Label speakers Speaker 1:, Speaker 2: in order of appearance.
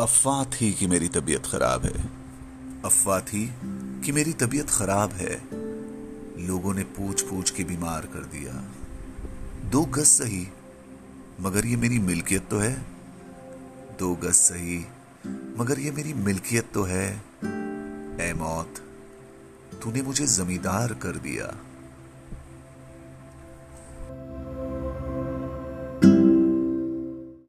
Speaker 1: अफवाह थी कि मेरी तबीयत खराब है। अफवाह थी कि मेरी तबीयत खराब है। लोगों ने पूछ पूछ के बीमार कर दिया। दो गज सही, मगर ये मेरी मिल्कियत तो है। दो गज सही, मगर ये मेरी मिल्कियत तो है। ए मौत, तूने मुझे जमींदार कर दिया।